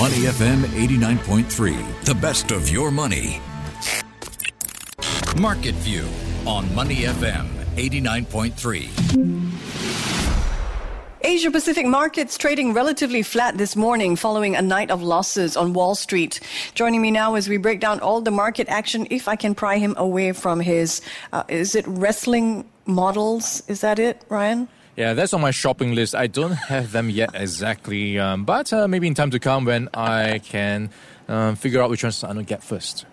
Money FM 89.3, the best of your money. Market View on Money FM 89.3. Asia Pacific markets trading relatively flat this morning following a night of losses on Wall Street. Joining me now as we break down all the market action, if I can pry him away from his, uh, is it wrestling models? Is that it, Ryan? Yeah, that's on my shopping list. I don't have them yet exactly, um, but uh, maybe in time to come when I can um, figure out which ones I'm going to get first.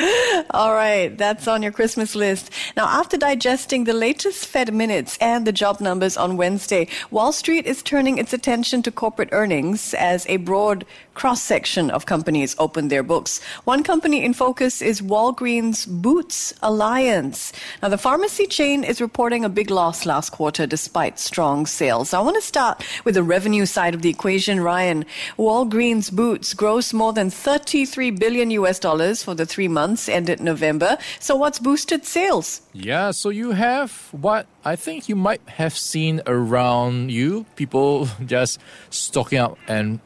All right, that's on your Christmas list. Now, after digesting the latest Fed minutes and the job numbers on Wednesday, Wall Street is turning its attention to corporate earnings as a broad cross section of companies open their books. One company in focus is Walgreens Boots Alliance. Now, the pharmacy chain is reporting a big loss last quarter despite strong sales. I want to start with the revenue side of the equation, Ryan. Walgreens Boots grossed more than 33 billion US dollars for the three months ended November. So, what's boosted sales? Yeah, so you have what I think you might have seen around you people just stocking up and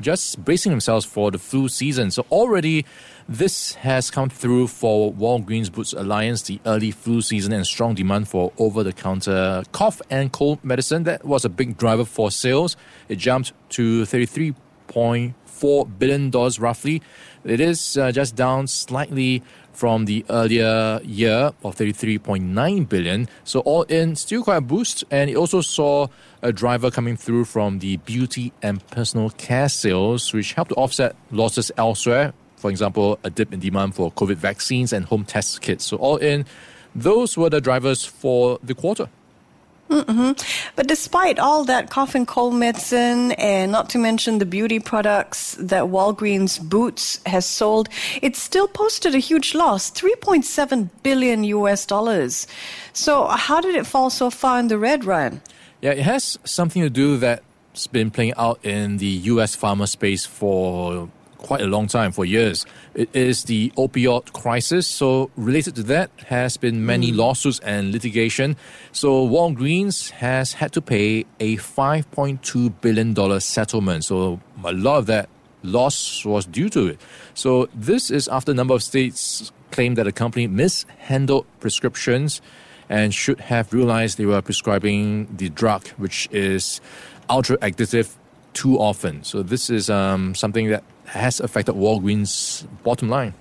just bracing themselves for the flu season. So already this has come through for Walgreens Boots Alliance, the early flu season and strong demand for over-the-counter cough and cold medicine. That was a big driver for sales. It jumped to 33.4 billion dollars roughly. It is uh, just down slightly from the earlier year of 33.9 billion. So all in, still quite a boost. And it also saw a driver coming through from the beauty and personal care sales, which helped to offset losses elsewhere. For example, a dip in demand for COVID vaccines and home test kits. So all in, those were the drivers for the quarter. Mm-hmm. But despite all that cough and cold medicine, and not to mention the beauty products that Walgreens Boots has sold, it still posted a huge loss 3.7 billion US dollars. So, how did it fall so far in the red, Ryan? Yeah, it has something to do that's been playing out in the US pharma space for quite a long time, for years. It is the opioid crisis. So, related to that, has been many mm. lawsuits and litigation. So, Walgreens has had to pay a $5.2 billion settlement. So, a lot of that loss was due to it. So, this is after a number of states claimed that the company mishandled prescriptions and should have realized they were prescribing the drug, which is ultra addictive too often. So this is um, something that has affected Walgreens' bottom line.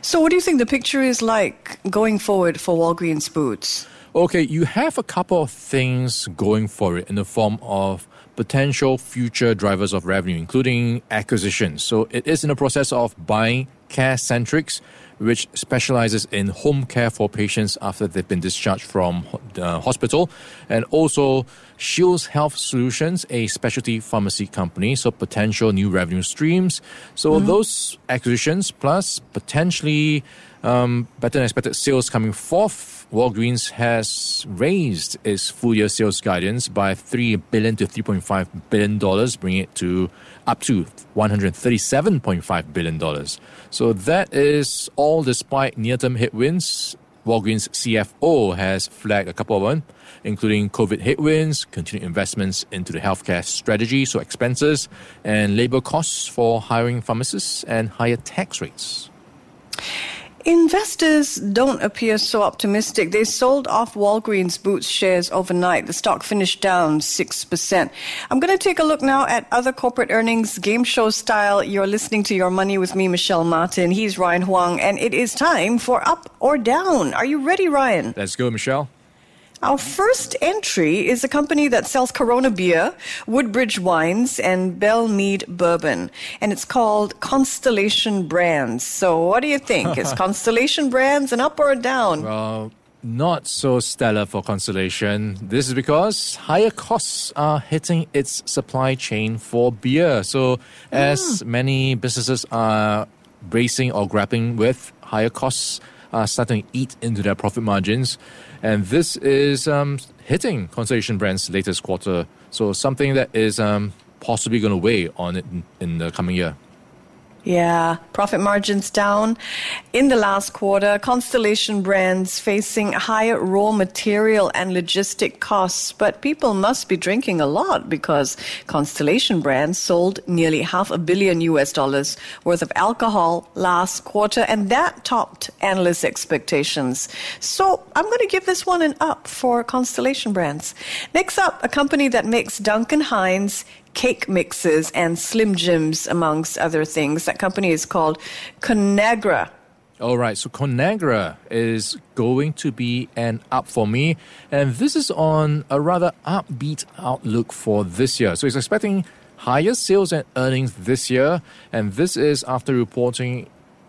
So, what do you think the picture is like going forward for Walgreens Boots? Okay, you have a couple of things going for it in the form of potential future drivers of revenue, including acquisitions. So, it is in the process of buying CareCentrix, which specializes in home care for patients after they've been discharged from the hospital, and also Shields Health Solutions, a specialty pharmacy company, so potential new revenue streams. So mm-hmm. those acquisitions plus potentially um, better than expected sales coming forth. Walgreens has raised its full year sales guidance by three billion to three point five billion dollars, bringing it to up to one hundred thirty seven point five billion dollars. So that is all despite near term headwinds. Walgreens CFO has flagged a couple of them, including COVID headwinds, continued investments into the healthcare strategy, so expenses, and labor costs for hiring pharmacists, and higher tax rates. Investors don't appear so optimistic. They sold off Walgreens Boots shares overnight. The stock finished down 6%. I'm going to take a look now at other corporate earnings, game show style. You're listening to Your Money with me, Michelle Martin. He's Ryan Huang, and it is time for Up or Down. Are you ready, Ryan? Let's go, Michelle. Our first entry is a company that sells Corona beer, Woodbridge wines, and Belle Meade bourbon. And it's called Constellation Brands. So, what do you think? is Constellation Brands an up or a down? Well, not so stellar for Constellation. This is because higher costs are hitting its supply chain for beer. So, as mm. many businesses are bracing or grappling with higher costs, are starting to eat into their profit margins. And this is um, hitting Constellation Brands' latest quarter. So something that is um, possibly going to weigh on it in, in the coming year. Yeah, profit margins down in the last quarter. Constellation brands facing higher raw material and logistic costs, but people must be drinking a lot because Constellation brands sold nearly half a billion US dollars worth of alcohol last quarter, and that topped analyst expectations. So I'm going to give this one an up for Constellation brands. Next up, a company that makes Duncan Hines cake mixes and Slim Jims, amongst other things. That company is called Conagra. All right, so Conagra is going to be an up for me, and this is on a rather upbeat outlook for this year. So it's expecting higher sales and earnings this year, and this is after reporting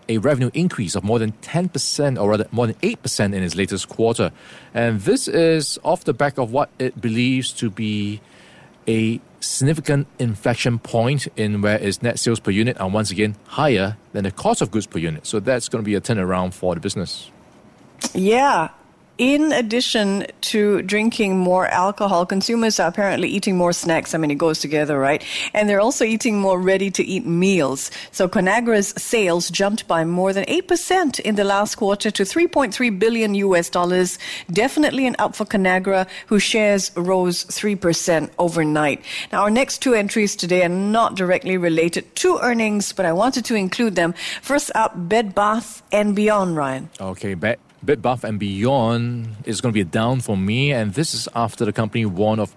a revenue increase of more than 10%, or rather more than 8% in its latest quarter. And this is off the back of what it believes to be a significant inflection point in where its net sales per unit are once again higher than the cost of goods per unit. So that's going to be a turnaround for the business. Yeah, in addition to drinking more alcohol, consumers are apparently eating more snacks. I mean, it goes together, right? And they're also eating more ready to eat meals. So Conagra's sales jumped by more than 8% in the last quarter to 3.3 billion US dollars. Definitely an up for Conagra, whose shares rose 3% overnight. Now, our next two entries today are not directly related to earnings, but I wanted to include them. First up, Bed Bath and Beyond, Ryan. Okay, Bed Bath and Beyond is going to be a down for me, and this is after the company warned of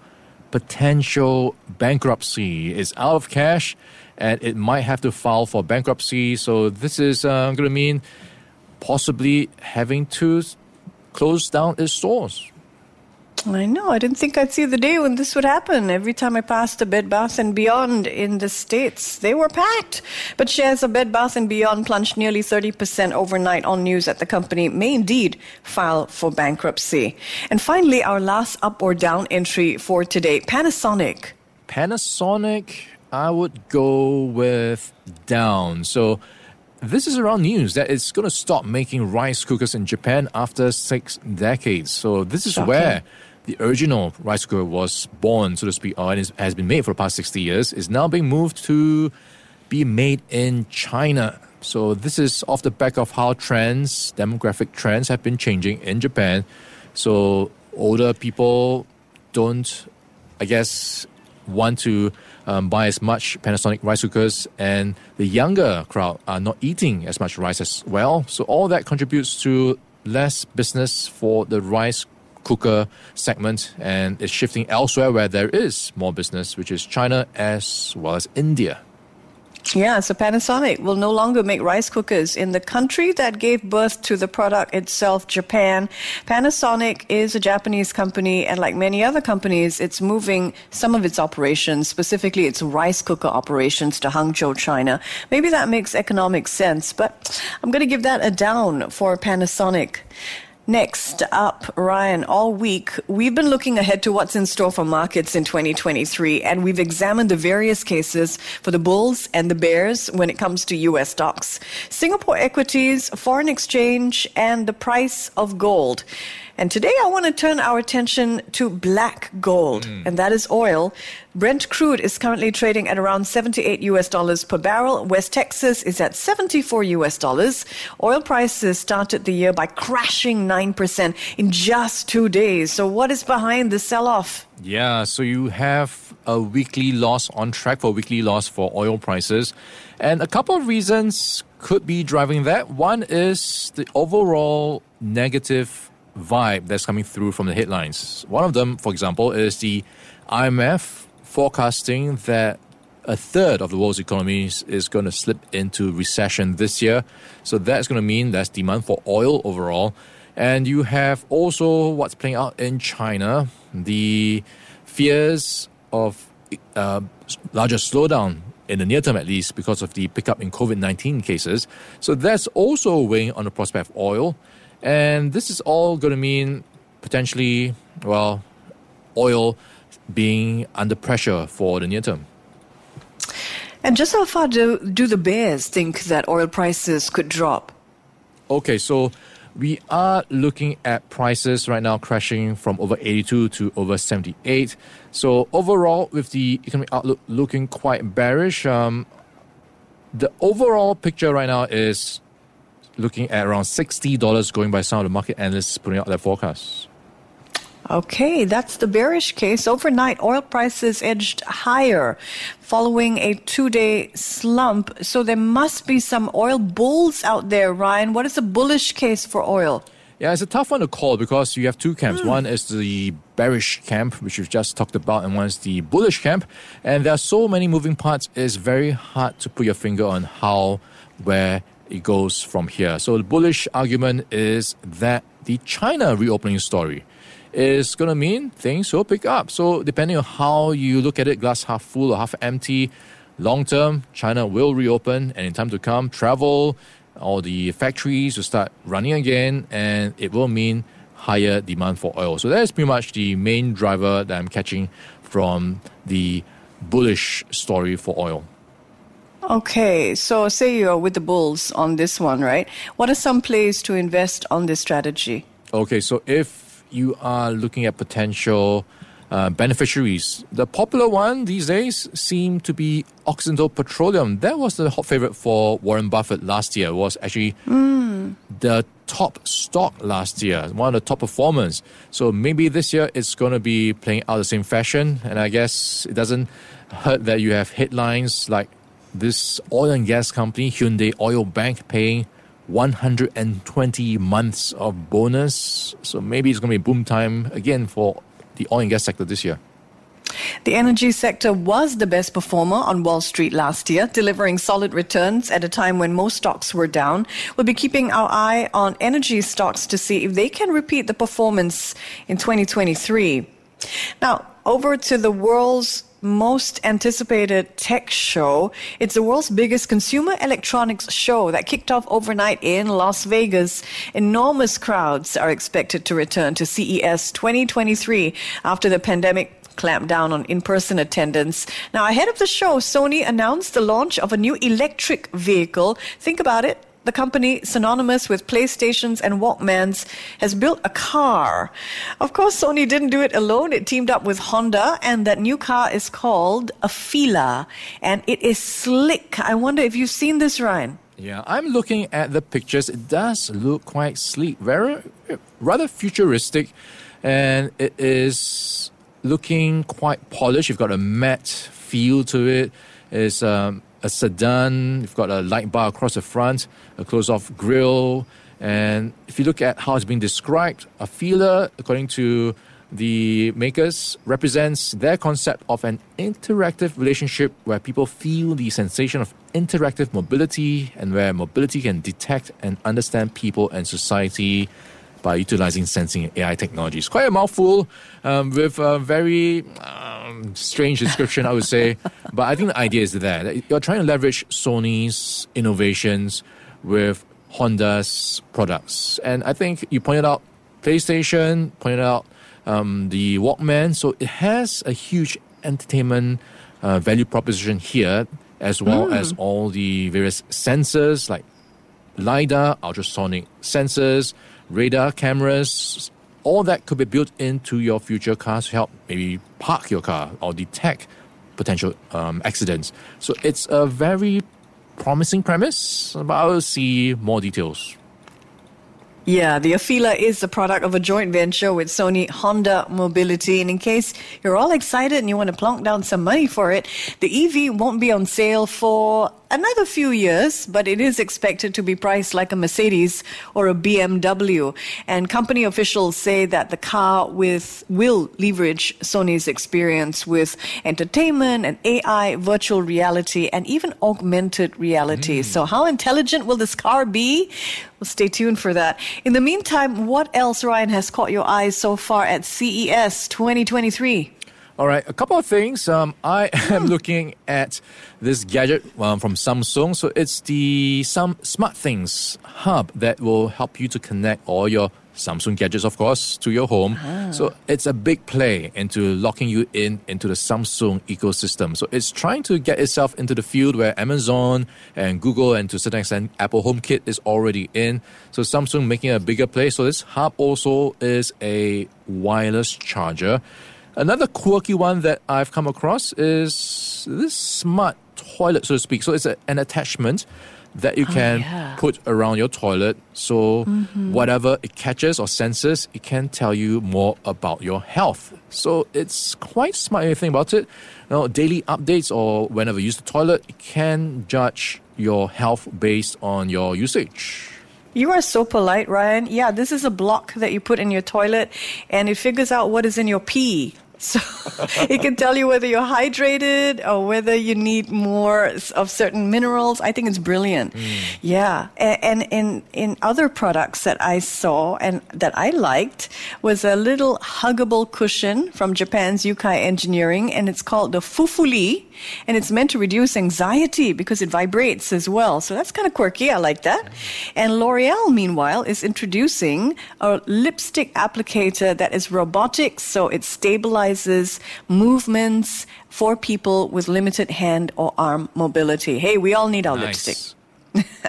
potential bankruptcy. It's out of cash, and it might have to file for bankruptcy. So this is uh, going to mean possibly having to close down its stores. I know. I didn't think I'd see the day when this would happen. Every time I passed a Bed Bath and Beyond in the States, they were packed. But shares of Bed Bath and Beyond plunged nearly 30% overnight on news that the company may indeed file for bankruptcy. And finally, our last up or down entry for today, Panasonic. Panasonic, I would go with down. So this is around news that it's going to stop making rice cookers in Japan after six decades. So this is Shocking. where the original rice cooker was born, so to speak, or it has been made for the past 60 years, is now being moved to be made in China. So this is off the back of how trends, demographic trends have been changing in Japan. So older people don't, I guess, want to um, buy as much Panasonic rice cookers, and the younger crowd are not eating as much rice as well. So all that contributes to less business for the rice cooker segment and is shifting elsewhere where there is more business, which is China as well as India. Yeah, so Panasonic will no longer make rice cookers in the country that gave birth to the product itself, Japan. Panasonic is a Japanese company, and like many other companies, it's moving some of its operations, specifically its rice cooker operations, to Hangzhou, China. Maybe that makes economic sense, but I'm going to give that a down for Panasonic. Next up, Ryan, all week we've been looking ahead to what's in store for markets in 2023, and we've examined the various cases for the bulls and the bears when it comes to U.S. stocks, Singapore equities, foreign exchange, and the price of gold. And today I want to turn our attention to black gold, mm. and that is oil. Brent crude is currently trading at around 78 US dollars per barrel. West Texas is at 74 US dollars. Oil prices started the year by crashing 9% in just two days. So what is behind the sell-off? Yeah, so you have a weekly loss on track for weekly loss for oil prices. And a couple of reasons could be driving that. One is the overall negative vibe that's coming through from the headlines. One of them, for example, is the IMF forecasting that a third of the world's economies is going to slip into recession this year. So that's going to mean less demand for oil overall. And you have also what's playing out in China, the fears of uh, larger slowdown in the near term at least because of the pickup in COVID 19 cases. So that's also weighing on the prospect of oil. And this is all going to mean potentially, well, oil being under pressure for the near term. And just how far do, do the bears think that oil prices could drop? Okay, so we are looking at prices right now crashing from over 82 to over 78. So overall, with the economic outlook looking quite bearish, um, the overall picture right now is looking at around $60 going by some of the market analysts putting out their forecasts. Okay, that's the bearish case. Overnight, oil prices edged higher following a two day slump. So there must be some oil bulls out there, Ryan. What is the bullish case for oil? Yeah, it's a tough one to call because you have two camps. Mm. One is the bearish camp, which we've just talked about, and one is the bullish camp. And there are so many moving parts, it's very hard to put your finger on how, where it goes from here. So the bullish argument is that the China reopening story is going to mean things will pick up. So, depending on how you look at it, glass half full or half empty, long term, China will reopen, and in time to come, travel, all the factories will start running again, and it will mean higher demand for oil. So, that is pretty much the main driver that I'm catching from the bullish story for oil. Okay, so say you're with the bulls on this one, right? What are some plays to invest on this strategy? Okay, so if you are looking at potential uh, beneficiaries. The popular one these days seem to be Occidental Petroleum. That was the hot favorite for Warren Buffett last year. It was actually mm. the top stock last year, one of the top performers. So maybe this year it's going to be playing out the same fashion. And I guess it doesn't hurt that you have headlines like this oil and gas company, Hyundai Oilbank, paying 120 months of bonus. So maybe it's going to be boom time again for the oil and gas sector this year. The energy sector was the best performer on Wall Street last year, delivering solid returns at a time when most stocks were down. We'll be keeping our eye on energy stocks to see if they can repeat the performance in 2023. Now, over to the world's most anticipated tech show. It's the world's biggest consumer electronics show that kicked off overnight in Las Vegas. Enormous crowds are expected to return to CES 2023 after the pandemic clamped down on in-person attendance. Now, ahead of the show, Sony announced the launch of a new electric vehicle. Think about it the company synonymous with PlayStations and Walkmans has built a car. Of course, Sony didn't do it alone. It teamed up with Honda, and that new car is called Afeela, and it is slick. I wonder if you've seen this, Ryan. Yeah, I'm looking at the pictures. It does look quite sleek, very rather futuristic, and it is looking quite polished. You've got a matte feel to it. It's um, a sedan. You've got a light bar across the front, a closed-off grille, and if you look at how it's been described, Afeela, according to the makers, represents their concept of an interactive relationship where people feel the sensation of interactive mobility and where mobility can detect and understand people and society by utilizing sensing AI technologies. Quite a mouthful um, with a very um, strange description, I would say. but I think the idea is there. You're trying to leverage Sony's innovations with Honda's products. And I think you pointed out PlayStation, pointed out um, the Walkman. So it has a huge entertainment uh, value proposition here, as well mm. as all the various sensors like LiDAR, ultrasonic sensors, radar cameras, all that could be built into your future cars to help maybe park your car or detect potential um, accidents. So it's a very promising premise, but I'll see more details. Yeah, the Afeela is the product of a joint venture with Sony Honda Mobility. And in case you're all excited and you want to plonk down some money for it, the EV won't be on sale for another few years, but it is expected to be priced like a Mercedes or a BMW. And company officials say that the car with will leverage Sony's experience with entertainment and AI, virtual reality, and even augmented reality. Mm. So how intelligent will this car be? Stay tuned for that. In the meantime, what else, Ryan, has caught your eyes so far at CES 2023? All right, a couple of things. Um, I am looking at this gadget um, from Samsung. So it's the some SmartThings hub that will help you to connect all your Samsung gadgets, of course, to your home. Ah. So it's a big play into locking you in into the Samsung ecosystem. So it's trying to get itself into the field where Amazon and Google and to a certain extent Apple HomeKit is already in. So Samsung making a bigger play. So this hub also is a wireless charger. Another quirky one that I've come across is this smart toilet, so to speak. So it's a, an attachment that you can Oh, yeah. put around your toilet. So Mm-hmm. whatever it catches or senses, it can tell you more about your health. So it's quite smart if you think about it. You Now, daily updates or whenever you use the toilet, it can judge your health based on your usage. You are so polite, Ryan. Yeah, this is a block that you put in your toilet and it figures out what is in your pee. So it can tell you whether you're hydrated or whether you need more of certain minerals. I think it's brilliant. Mm. Yeah. A- And in, in other products that I saw and that I liked was a little huggable cushion from Japan's Yukai Engineering and it's called the Fufuly and it's meant to reduce anxiety because it vibrates as well. So that's kind of quirky. I like that. Mm. And L'Oreal, meanwhile, is introducing a lipstick applicator that is robotic, so it stabilizes movements for people with limited hand or arm mobility. Hey, we all need our lipstick.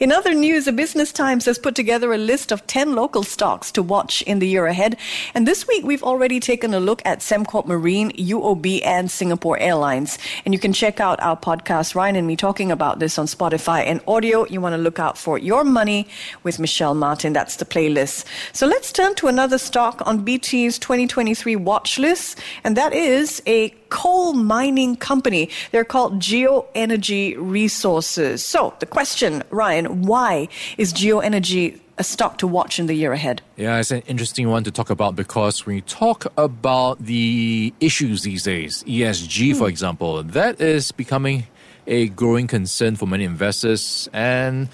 In other news, the Business Times has put together a list of 10 local stocks to watch in the year ahead. And this week, we've already taken a look at Sembcorp Marine, UOB, and Singapore Airlines. And you can check out our podcast, Ryan and me talking about this on Spotify and AWEDIO. You want to look out for Your Money with Michelle Martin. That's the playlist. So let's turn to another stock on BT's 2023 watch list, and that is a coal mining company. They're called Geo Energy Resources. So the question, Ryan, why is geoenergy a stock to watch in the year ahead? Yeah, it's an interesting one to talk about because when you talk about the issues these days, ESG, hmm. for example, that is becoming a growing concern for many investors and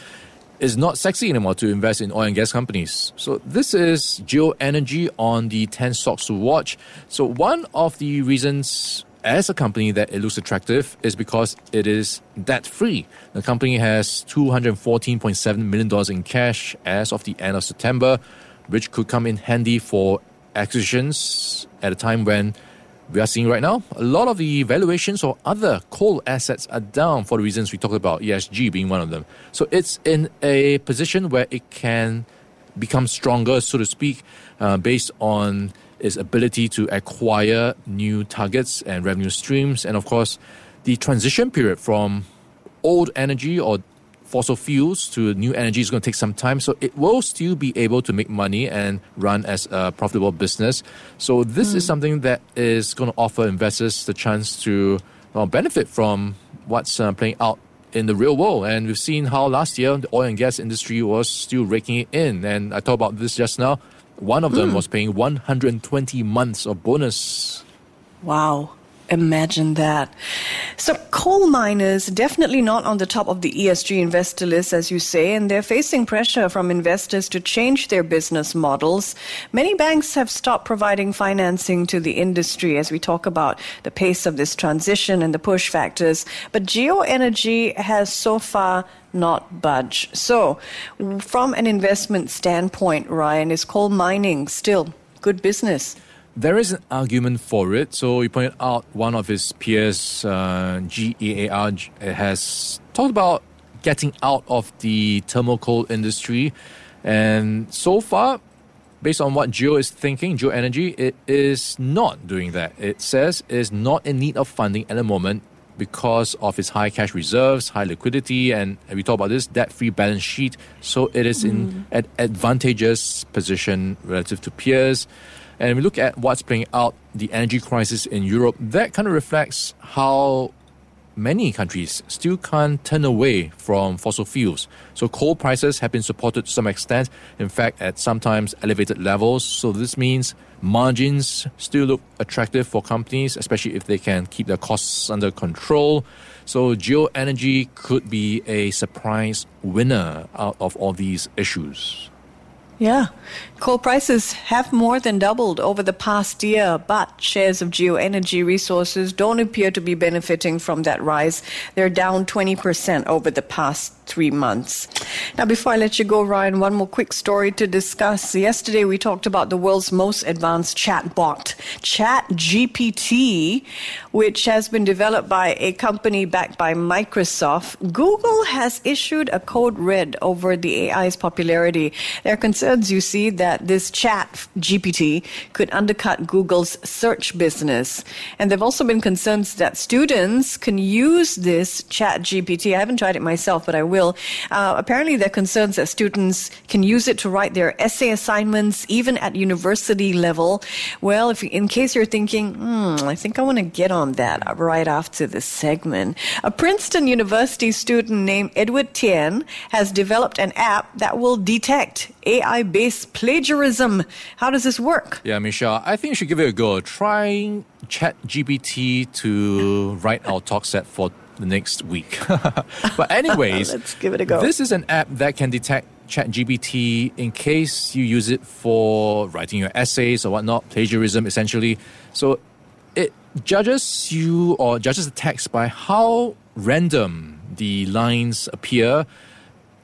is not sexy anymore to invest in oil and gas companies. So this is Geo Energy on the 10 stocks to watch. So one of the reasons as a company that it looks attractive is because it is debt free. The company has $214.7 million in cash as of the end of September, which could come in handy for acquisitions at a time when we are seeing right now a lot of the valuations or other coal assets are down for the reasons we talked about, ESG being one of them. So it's in a position where it can become stronger, so to speak, uh, based on its ability to acquire new targets and revenue streams. And of course, the transition period from old energy or fossil fuels to new energy is going to take some time. So it will still be able to make money and run as a profitable business. So this is something that is going to offer investors the chance to well, benefit from what's uh, playing out in the real world. And we've seen how last year the oil and gas industry was still raking it in. And I talked about this just now. One of them hmm. was paying 120 months of bonus. Wow. Imagine that. So, coal miners definitely not on the top of the ESG investor list, as you say, and they're facing pressure from investors to change their business models. Many banks have stopped providing financing to the industry as we talk about the pace of this transition and the push factors. But Geo Energy has so far not budged. So, from an investment standpoint, Ryan, is coal mining still good business? There is an argument for it. So you pointed out one of his peers, uh, GEAR, has talked about getting out of the thermal coal industry. And so far, based on what Geo is thinking, Geo Energy, it is not doing that. It says it's not in need of funding at the moment because of its high cash reserves, high liquidity, and we talk about this debt-free balance sheet. So it is in an advantageous position relative to peers. And if we look at what's playing out, the energy crisis in Europe, that kind of reflects how many countries still can't turn away from fossil fuels. So coal prices have been supported to some extent, in fact, at sometimes elevated levels. So this means margins still look attractive for companies, especially if they can keep their costs under control. So geo energy could be a surprise winner out of all these issues. Yeah. Coal prices have more than doubled over the past year, but shares of geoenergy resources don't appear to be benefiting from that rise. They're down 20% over the past three months. Now, before I let you go, Ryan, one more quick story to discuss. Yesterday, we talked about the world's most advanced chatbot, ChatGPT, which has been developed by a company backed by Microsoft. Google has issued a code red over the AI's popularity. There are concerns, you see, that this chat GPT could undercut Google's search business. And there have also been concerns that students can use this chat GPT. I haven't tried it myself, but I will. Uh, apparently, there are concerns that students can use it to write their essay assignments, even at university level. Well, if in case you're thinking, hmm, I think I want to get on that right after this segment. A Princeton University student named Edward Tian has developed an app that will detect AI based plagiarism. How does this work? Yeah, Michelle, I think you should give it a go. Try ChatGPT to write our talk set for the next week. but, anyways, let's give it a go. This is an app that can detect ChatGPT in case you use it for writing your essays or whatnot, plagiarism essentially. So it judges you or judges the text by how random the lines appear.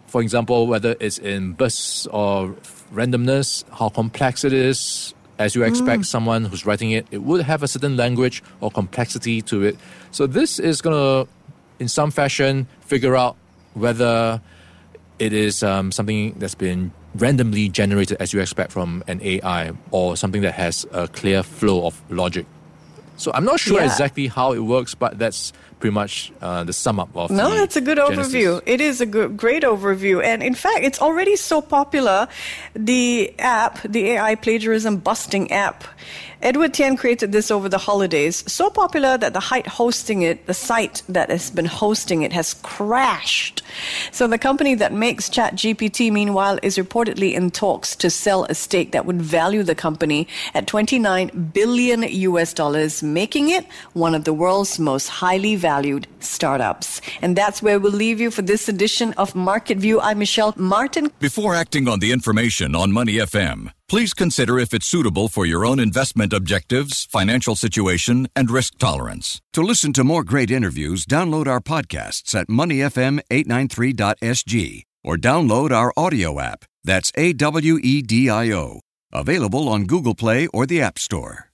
For example, whether it's in bursts or randomness, how complex it is. As you expect mm. someone who's writing it, it would have a certain language or complexity to it. So this is going to, in some fashion, figure out whether it is um, something that's been randomly generated as you expect from an AI or something that has a clear flow of logic. So I'm not sure yeah. exactly how it works, but that's pretty much uh, the sum up of. No, that's a good Genesis. overview. It is a good, great overview, and in fact, it's already so popular. The app, the AI plagiarism busting app, Edward Tian created this over the holidays. So popular that the height hosting it, the site that has been hosting it, has crashed. So the company that makes ChatGPT, meanwhile, is reportedly in talks to sell a stake that would value the company at 29 billion US dollars, making it one of the world's most highly valued startups. And that's where we'll leave you for this edition of Market View. I'm Michelle Martin. Before acting on the information on Money FM, Please consider if it's suitable for your own investment objectives, financial situation, and risk tolerance. To listen to more great interviews, download our podcasts at moneyfm893.sg or download our AWEDIO app. That's A W E D I O. Available on Google Play or the App Store.